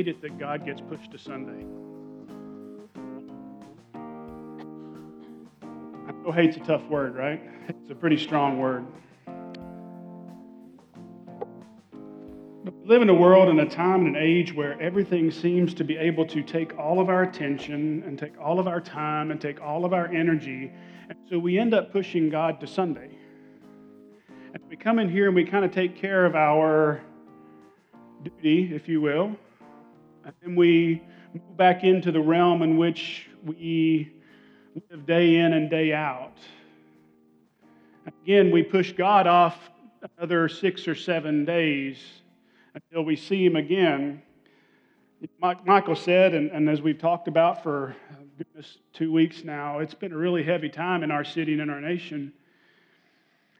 hate it that God gets pushed to Sunday. I know hate's a tough word, right? It's a pretty strong word. We live in a world and a time and an age where everything seems to be able to take all of our attention and take all of our time and take all of our energy. And so we end up pushing God to Sunday. And we come in here and we kind of take care of our duty, if you will. And then we move back into the realm in which we live day in and day out. Again, we push God off another six or seven days until we see him again. Michael said, and, and as we've talked about for goodness, two weeks now, it's been a really heavy time in our city and in our nation.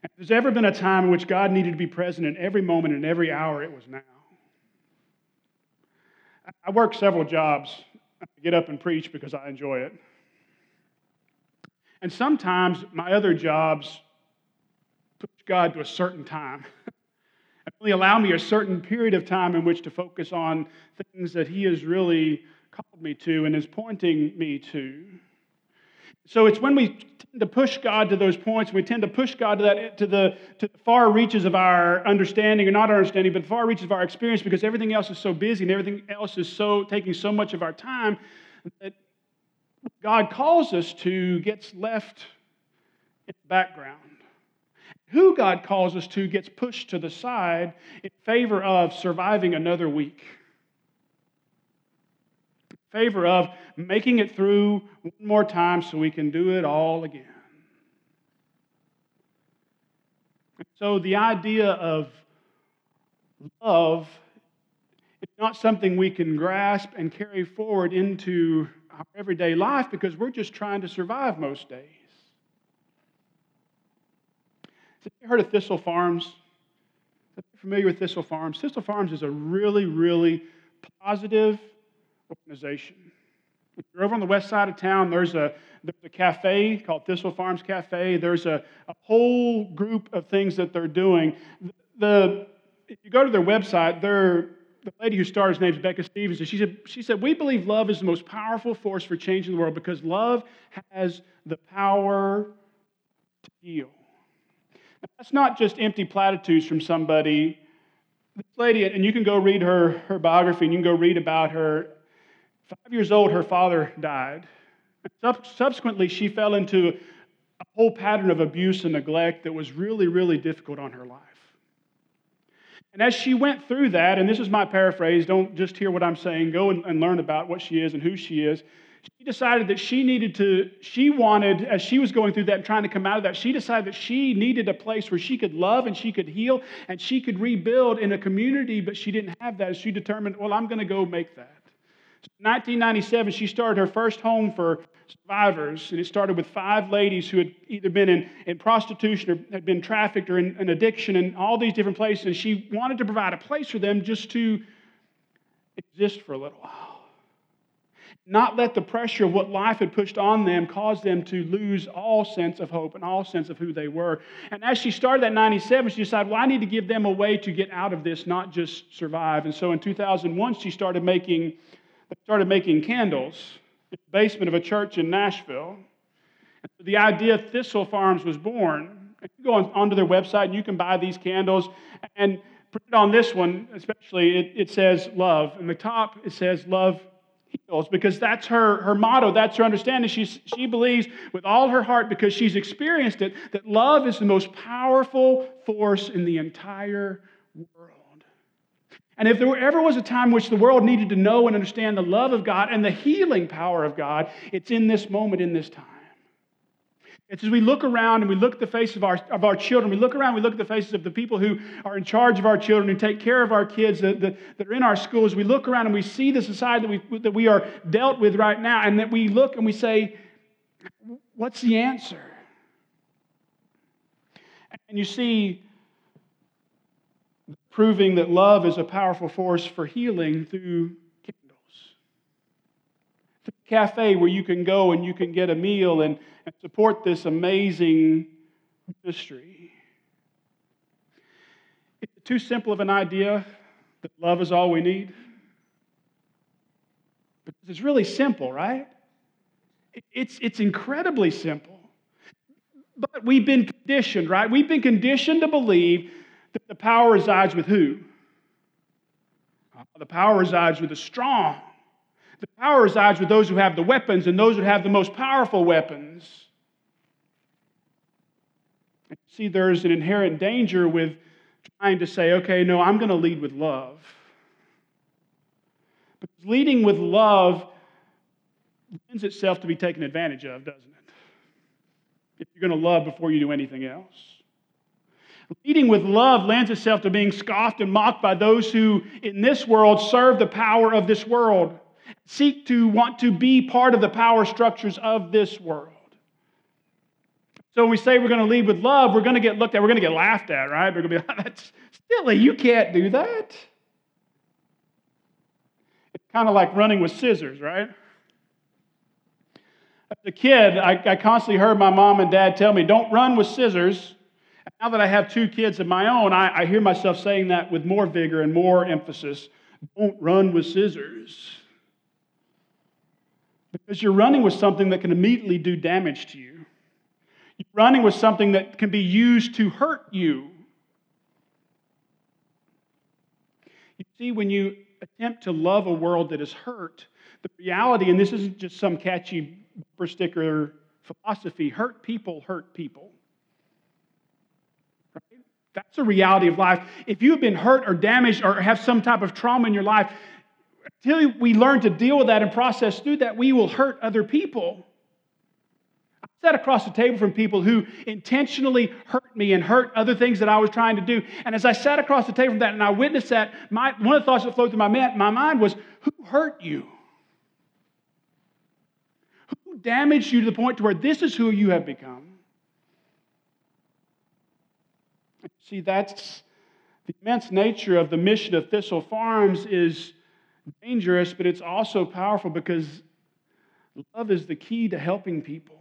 If there's ever been a time in which God needed to be present in every moment and every hour, it was now. I work several jobs. I get up and preach because I enjoy it. And sometimes my other jobs push God to a certain time. and only allow me a certain period of time in which to focus on things that He has really called me to and is pointing me to. So it's when we tend to push God to those points, we tend to push God to, that, to, the, to the far reaches of our understanding, or not our understanding, but the far reaches of our experience because everything else is so busy and everything else is so taking so much of our time that God calls us to gets left in the background. Who God calls us to gets pushed to the side in favor of surviving another week favor of making it through one more time so we can do it all again. So the idea of love is not something we can grasp and carry forward into our everyday life because we're just trying to survive most days. Have you heard of Thistle Farms? Are you familiar with Thistle Farms? Thistle Farms is a really, really positive organization. If you're over on the west side of town, there's a, there's a cafe called Thistle Farms Cafe. There's a, a whole group of things that they're doing. The, if you go to their website, they're, the lady who started, her name is Becca Stevens, and she said, she said, We believe love is the most powerful force for changing the world because love has the power to heal. Now, that's not just empty platitudes from somebody. This lady, and you can go read her, her biography and you can go read about her Five years old, her father died. Subsequently, she fell into a whole pattern of abuse and neglect that was really, really difficult on her life. And as she went through that, and this is my paraphrase, don't just hear what I'm saying, go and, and learn about what she is and who she is. She decided that she needed to, she wanted, as she was going through that and trying to come out of that, she decided that she needed a place where she could love and she could heal and she could rebuild in a community, but she didn't have that. She determined, well, I'm going to go make that. 1997, she started her first home for survivors, and it started with five ladies who had either been in, in prostitution or had been trafficked or in, in addiction and all these different places. And she wanted to provide a place for them just to exist for a little while. Not let the pressure of what life had pushed on them cause them to lose all sense of hope and all sense of who they were. And as she started that 97, she decided, well, I need to give them a way to get out of this, not just survive. And so in 2001, she started making started making candles in the basement of a church in Nashville. And the idea of Thistle Farms was born. You go on, onto their website and you can buy these candles. And put on this one, especially, it, it says love. In the top, it says love heals because that's her, her motto, that's her understanding. She, she believes with all her heart, because she's experienced it, that love is the most powerful force in the entire world. And if there ever was a time which the world needed to know and understand the love of God and the healing power of God, it's in this moment, in this time. It's as we look around and we look at the faces of our, of our children, we look around, we look at the faces of the people who are in charge of our children, who take care of our kids, that, that, that are in our schools. We look around and we see the society that we, that we are dealt with right now, and that we look and we say, What's the answer? And you see proving that love is a powerful force for healing through candles. Through a cafe where you can go and you can get a meal and, and support this amazing ministry. It's too simple of an idea that love is all we need? Because it's really simple, right? It's, it's incredibly simple. But we've been conditioned, right? We've been conditioned to believe the power resides with who? Uh, the power resides with the strong. The power resides with those who have the weapons and those who have the most powerful weapons. See, there's an inherent danger with trying to say, okay, no, I'm going to lead with love. Because leading with love lends itself to be taken advantage of, doesn't it? If you're going to love before you do anything else. Leading with love lends itself to being scoffed and mocked by those who, in this world, serve the power of this world, seek to want to be part of the power structures of this world. So when we say we're going to lead with love, we're going to get looked at, we're going to get laughed at, right? We're going to be like, that's silly, you can't do that. It's kind of like running with scissors, right? As a kid, I, I constantly heard my mom and dad tell me, don't run with scissors. Now that I have two kids of my own, I, I hear myself saying that with more vigor and more emphasis. Don't run with scissors. Because you're running with something that can immediately do damage to you. You're running with something that can be used to hurt you. You see, when you attempt to love a world that is hurt, the reality, and this isn't just some catchy bumper sticker philosophy, hurt people hurt people. That's a reality of life. If you have been hurt or damaged or have some type of trauma in your life, until we learn to deal with that and process through that, we will hurt other people. I sat across the table from people who intentionally hurt me and hurt other things that I was trying to do. And as I sat across the table from that and I witnessed that, my, one of the thoughts that flowed through my, my mind was, Who hurt you? Who damaged you to the point to where this is who you have become? See, that's the immense nature of the mission of Thistle Farms is dangerous, but it's also powerful because love is the key to helping people.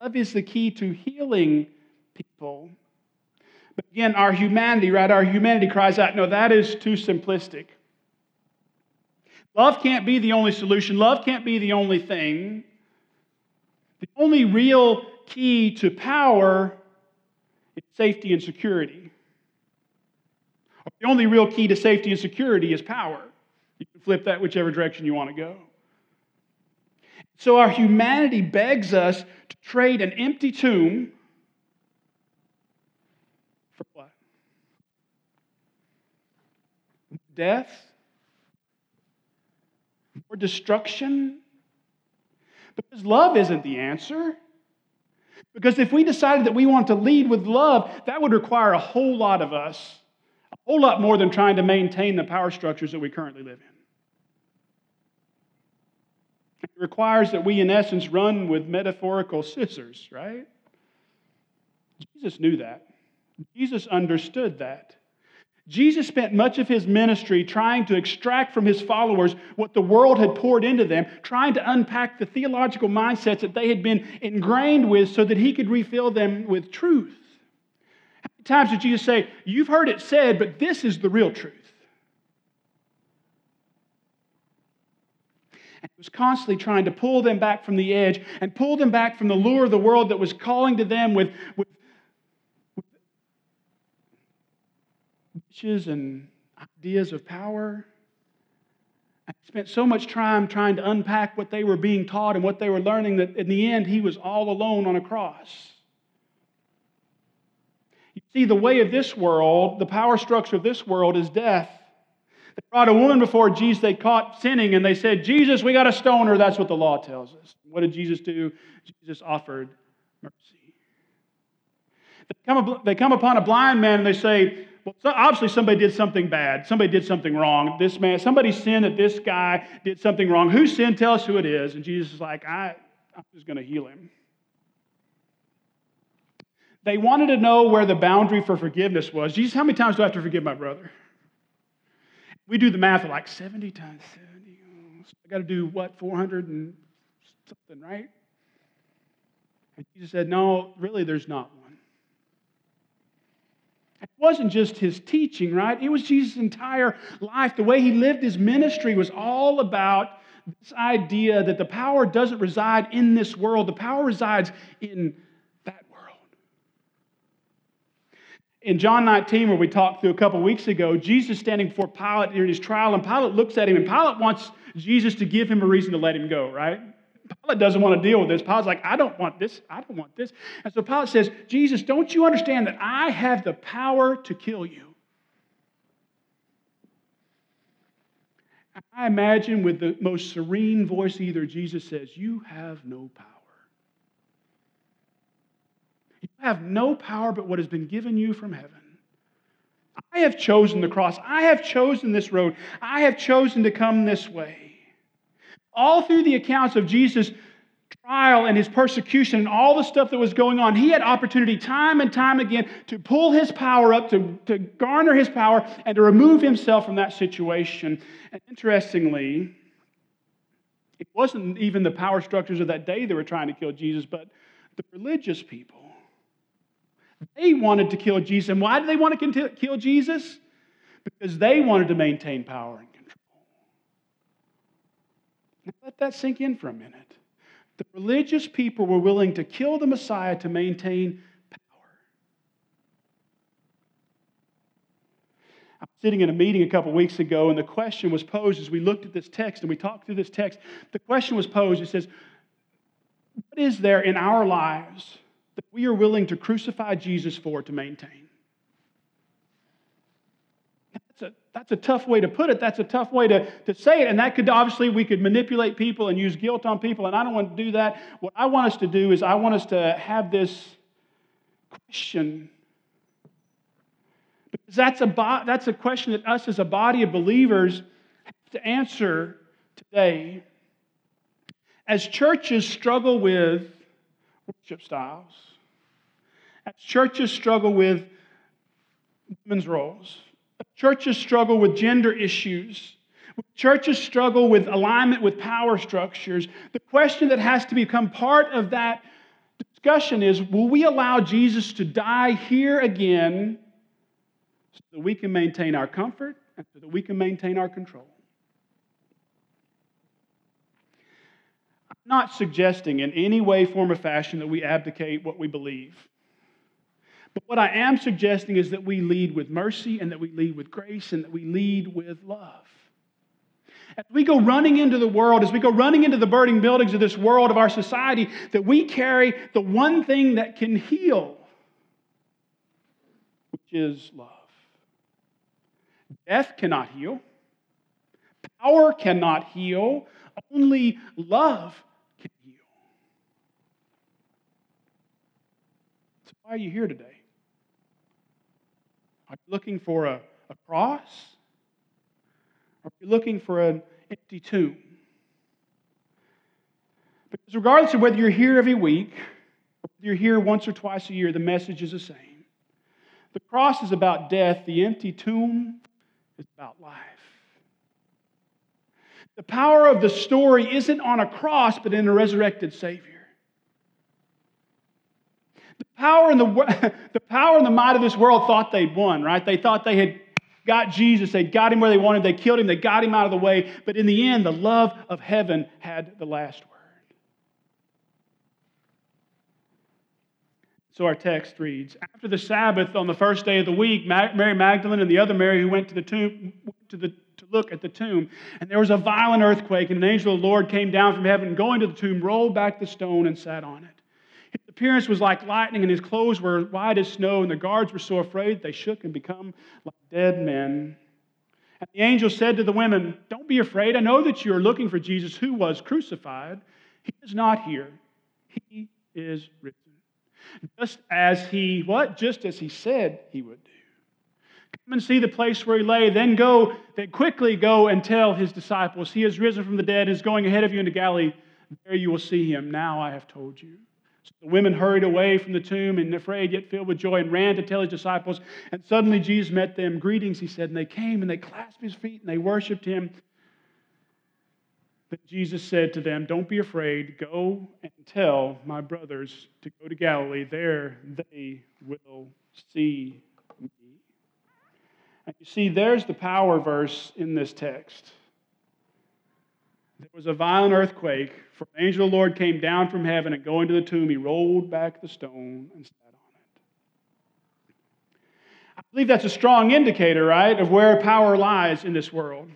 Love is the key to healing people. But again, our humanity, right? Our humanity cries out, no, that is too simplistic. Love can't be the only solution. Love can't be the only thing. The only real key to power is safety and security. The only real key to safety and security is power. You can flip that whichever direction you want to go. So our humanity begs us to trade an empty tomb for what? Death? Or destruction? Because love isn't the answer. Because if we decided that we want to lead with love, that would require a whole lot of us, a whole lot more than trying to maintain the power structures that we currently live in. It requires that we, in essence, run with metaphorical scissors, right? Jesus knew that. Jesus understood that. Jesus spent much of his ministry trying to extract from his followers what the world had poured into them, trying to unpack the theological mindsets that they had been ingrained with so that he could refill them with truth. How many times did Jesus say, You've heard it said, but this is the real truth? And he was constantly trying to pull them back from the edge and pull them back from the lure of the world that was calling to them with, with and ideas of power. He spent so much time trying to unpack what they were being taught and what they were learning that in the end he was all alone on a cross. You see, the way of this world, the power structure of this world is death. They brought a woman before Jesus they caught sinning, and they said, Jesus, we got a stone her. That's what the law tells us. What did Jesus do? Jesus offered mercy. They come upon a blind man and they say, well, obviously somebody did something bad. Somebody did something wrong. This man, somebody sinned that this guy did something wrong. Who sinned? Tell us who it is. And Jesus is like, I, I'm just going to heal him. They wanted to know where the boundary for forgiveness was. Jesus, how many times do I have to forgive my brother? We do the math of like 70 times 70. I got to do what, 400 and something, right? And Jesus said, No, really, there's not one. It wasn't just his teaching, right? It was Jesus' entire life. The way he lived his ministry was all about this idea that the power doesn't reside in this world, the power resides in that world. In John 19, where we talked through a couple weeks ago, Jesus standing before Pilate during his trial, and Pilate looks at him, and Pilate wants Jesus to give him a reason to let him go, right? Pilate doesn't want to deal with this. Pilate's like, I don't want this. I don't want this. And so Pilate says, Jesus, don't you understand that I have the power to kill you? I imagine with the most serene voice either, Jesus says, You have no power. You have no power but what has been given you from heaven. I have chosen the cross. I have chosen this road. I have chosen to come this way. All through the accounts of Jesus' trial and his persecution and all the stuff that was going on, he had opportunity time and time again to pull his power up, to, to garner his power, and to remove himself from that situation. And interestingly, it wasn't even the power structures of that day that were trying to kill Jesus, but the religious people. They wanted to kill Jesus. And why did they want to kill Jesus? Because they wanted to maintain power. Now let that sink in for a minute. The religious people were willing to kill the Messiah to maintain power. I was sitting in a meeting a couple weeks ago, and the question was posed as we looked at this text and we talked through this text. The question was posed it says, What is there in our lives that we are willing to crucify Jesus for to maintain? That's a, that's a tough way to put it. That's a tough way to, to say it. And that could obviously, we could manipulate people and use guilt on people. And I don't want to do that. What I want us to do is, I want us to have this question. Because that's a, bo- that's a question that us as a body of believers have to answer today. As churches struggle with worship styles, as churches struggle with women's roles, Churches struggle with gender issues. Churches struggle with alignment with power structures. The question that has to become part of that discussion is will we allow Jesus to die here again so that we can maintain our comfort and so that we can maintain our control? I'm not suggesting in any way, form, or fashion that we abdicate what we believe. But what I am suggesting is that we lead with mercy and that we lead with grace and that we lead with love. As we go running into the world, as we go running into the burning buildings of this world of our society, that we carry the one thing that can heal, which is love. Death cannot heal, power cannot heal, only love can heal. So, why are you here today? Are you looking for a, a cross? Are you looking for an empty tomb? Because regardless of whether you're here every week or whether you're here once or twice a year, the message is the same. The cross is about death, the empty tomb is about life. The power of the story isn't on a cross, but in a resurrected Savior power and the, the power and the might of this world thought they'd won, right? They thought they had got Jesus, they got him where they wanted, they killed him, they got him out of the way. But in the end, the love of heaven had the last word. So our text reads After the Sabbath on the first day of the week, Mary Magdalene and the other Mary who went to the tomb to, the, to look at the tomb, and there was a violent earthquake, and an angel of the Lord came down from heaven, going to the tomb, rolled back the stone and sat on it. Appearance was like lightning, and his clothes were white as snow, and the guards were so afraid they shook and become like dead men. And the angel said to the women, Don't be afraid. I know that you are looking for Jesus who was crucified. He is not here. He is risen. Just as he, what? Just as he said he would do. Come and see the place where he lay, then go, then quickly go and tell his disciples, He is risen from the dead, is going ahead of you into Galilee. There you will see him. Now I have told you. So the women hurried away from the tomb and afraid yet filled with joy and ran to tell his disciples. And suddenly Jesus met them. Greetings, he said. And they came and they clasped his feet and they worshiped him. But Jesus said to them, Don't be afraid. Go and tell my brothers to go to Galilee. There they will see me. And you see, there's the power verse in this text. There was a violent earthquake, for an angel of the Lord came down from heaven, and going to the tomb, he rolled back the stone and sat on it. I believe that's a strong indicator, right, of where power lies in this world.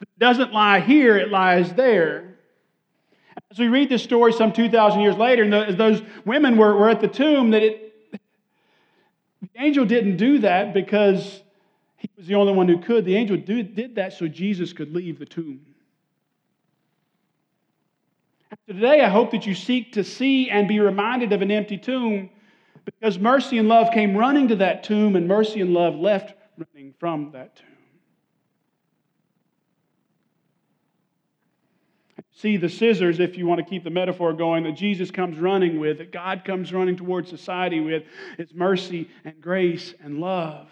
It doesn't lie here, it lies there. As we read this story some 2,000 years later, and the, those women were, were at the tomb, that it, the angel didn't do that because he was the only one who could. The angel do, did that so Jesus could leave the tomb. Today, I hope that you seek to see and be reminded of an empty tomb because mercy and love came running to that tomb, and mercy and love left running from that tomb. See the scissors, if you want to keep the metaphor going, that Jesus comes running with, that God comes running towards society with, it's mercy and grace and love.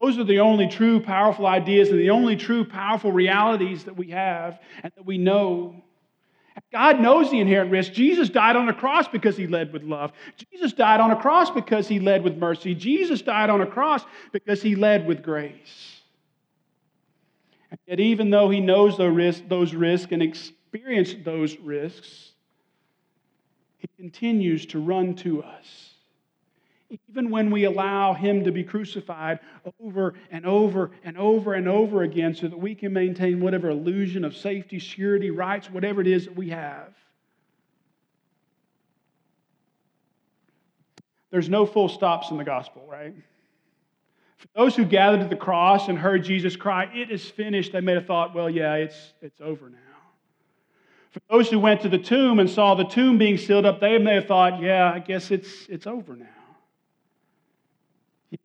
Those are the only true powerful ideas and the only true powerful realities that we have and that we know. God knows the inherent risk. Jesus died on a cross because he led with love. Jesus died on a cross because he led with mercy. Jesus died on a cross because he led with grace. And yet, even though he knows those risks and experienced those risks, he continues to run to us even when we allow him to be crucified over and over and over and over again so that we can maintain whatever illusion of safety, security, rights, whatever it is that we have. There's no full stops in the gospel, right? For those who gathered at the cross and heard Jesus cry, It is finished, they may have thought, Well, yeah, it's, it's over now. For those who went to the tomb and saw the tomb being sealed up, they may have thought, Yeah, I guess it's, it's over now.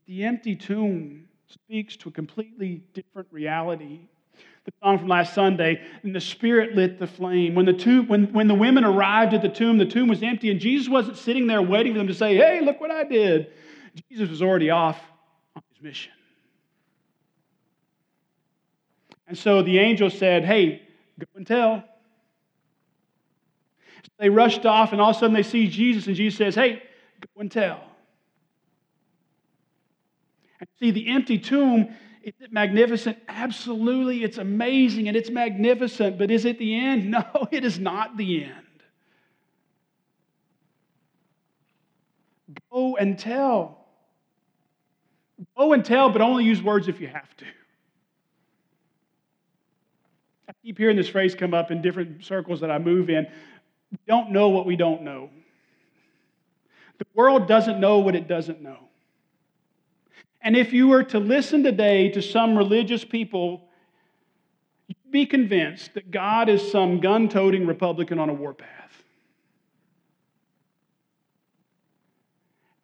The empty tomb speaks to a completely different reality. The song from last Sunday, and the Spirit lit the flame. When the, tomb, when, when the women arrived at the tomb, the tomb was empty, and Jesus wasn't sitting there waiting for them to say, Hey, look what I did. Jesus was already off on his mission. And so the angel said, Hey, go and tell. So they rushed off, and all of a sudden they see Jesus, and Jesus says, Hey, go and tell. See, the empty tomb, is it magnificent? Absolutely, it's amazing and it's magnificent, but is it the end? No, it is not the end. Go and tell. Go and tell, but only use words if you have to. I keep hearing this phrase come up in different circles that I move in. We don't know what we don't know. The world doesn't know what it doesn't know. And if you were to listen today to some religious people, you'd be convinced that God is some gun toting Republican on a warpath.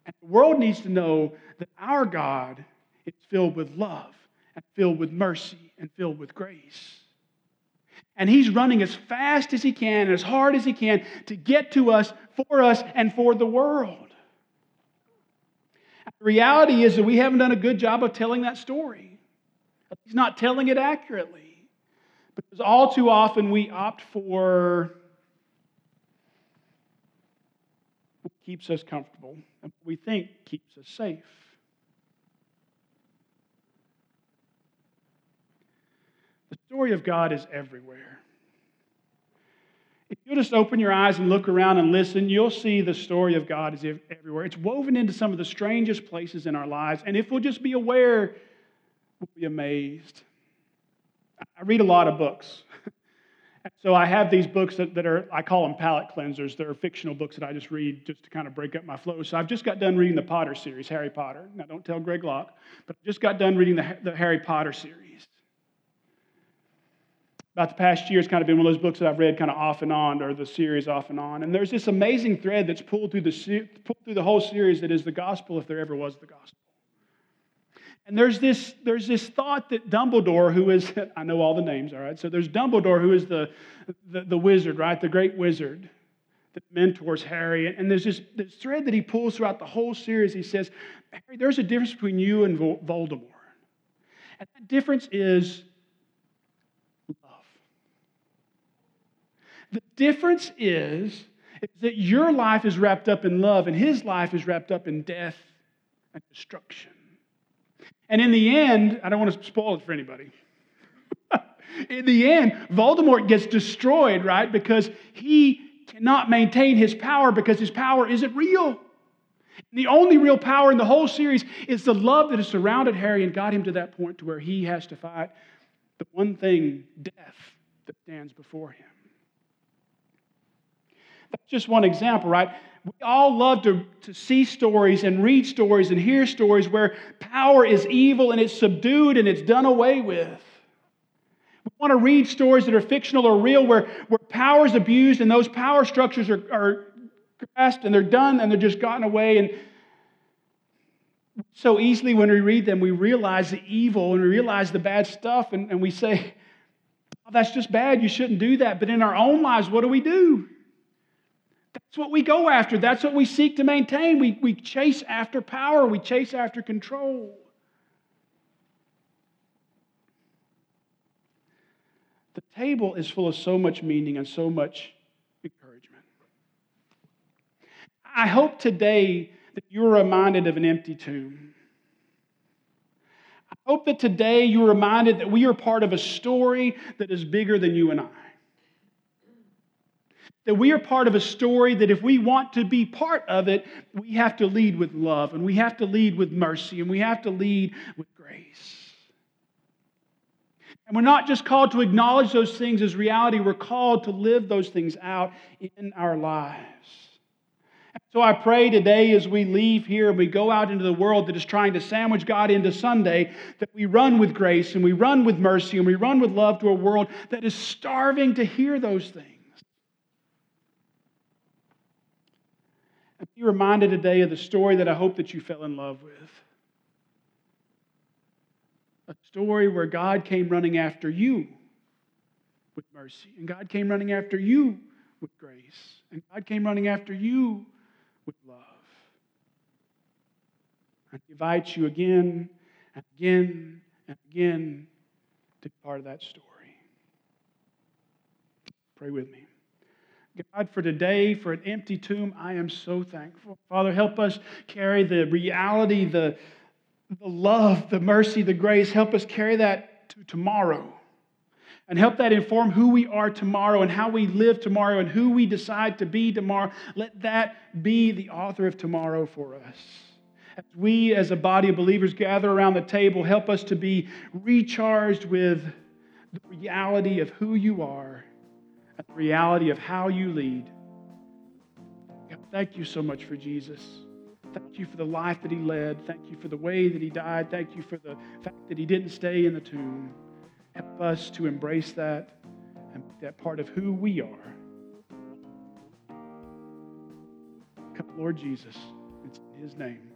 And the world needs to know that our God is filled with love and filled with mercy and filled with grace. And he's running as fast as he can as hard as he can to get to us, for us, and for the world. The reality is that we haven't done a good job of telling that story. He's not telling it accurately. Because all too often we opt for what keeps us comfortable and what we think keeps us safe. The story of God is everywhere. If you'll just open your eyes and look around and listen, you'll see the story of God is everywhere. It's woven into some of the strangest places in our lives. And if we'll just be aware, we'll be amazed. I read a lot of books. so I have these books that, that are, I call them palate cleansers. They're fictional books that I just read just to kind of break up my flow. So I've just got done reading the Potter series, Harry Potter. Now, don't tell Greg Locke, but I just got done reading the, the Harry Potter series about the past year, it's kind of been one of those books that I've read kind of off and on, or the series off and on. And there's this amazing thread that's pulled through the, pulled through the whole series that is the gospel, if there ever was the gospel. And there's this, there's this thought that Dumbledore, who is, I know all the names, all right? So there's Dumbledore, who is the, the, the wizard, right? The great wizard that mentors Harry. And there's this, this thread that he pulls throughout the whole series. He says, Harry, there's a difference between you and Voldemort. And that difference is The difference is, is that your life is wrapped up in love and his life is wrapped up in death and destruction. And in the end, I don't want to spoil it for anybody. in the end, Voldemort gets destroyed, right? Because he cannot maintain his power because his power isn't real. The only real power in the whole series is the love that has surrounded Harry and got him to that point to where he has to fight the one thing, death, that stands before him. That's just one example, right? We all love to, to see stories and read stories and hear stories where power is evil and it's subdued and it's done away with. We want to read stories that are fictional or real where, where power is abused and those power structures are, are grasped and they're done and they're just gotten away. And so easily when we read them, we realize the evil and we realize the bad stuff and, and we say, oh, that's just bad. You shouldn't do that. But in our own lives, what do we do? That's what we go after. That's what we seek to maintain. We, we chase after power, we chase after control. The table is full of so much meaning and so much encouragement. I hope today that you're reminded of an empty tomb. I hope that today you're reminded that we are part of a story that is bigger than you and I. That we are part of a story that if we want to be part of it, we have to lead with love and we have to lead with mercy and we have to lead with grace. And we're not just called to acknowledge those things as reality, we're called to live those things out in our lives. So I pray today as we leave here and we go out into the world that is trying to sandwich God into Sunday, that we run with grace and we run with mercy and we run with love to a world that is starving to hear those things. Reminded today of the story that I hope that you fell in love with. A story where God came running after you with mercy, and God came running after you with grace, and God came running after you with love. I invite you again and again and again to be part of that story. Pray with me. God, for today, for an empty tomb, I am so thankful. Father, help us carry the reality, the, the love, the mercy, the grace. Help us carry that to tomorrow. And help that inform who we are tomorrow and how we live tomorrow and who we decide to be tomorrow. Let that be the author of tomorrow for us. As we, as a body of believers, gather around the table, help us to be recharged with the reality of who you are at the reality of how you lead. God, thank you so much for Jesus. Thank you for the life that he led. Thank you for the way that he died. Thank you for the fact that he didn't stay in the tomb. Help us to embrace that and make that part of who we are. Come, Lord Jesus. It's in his name.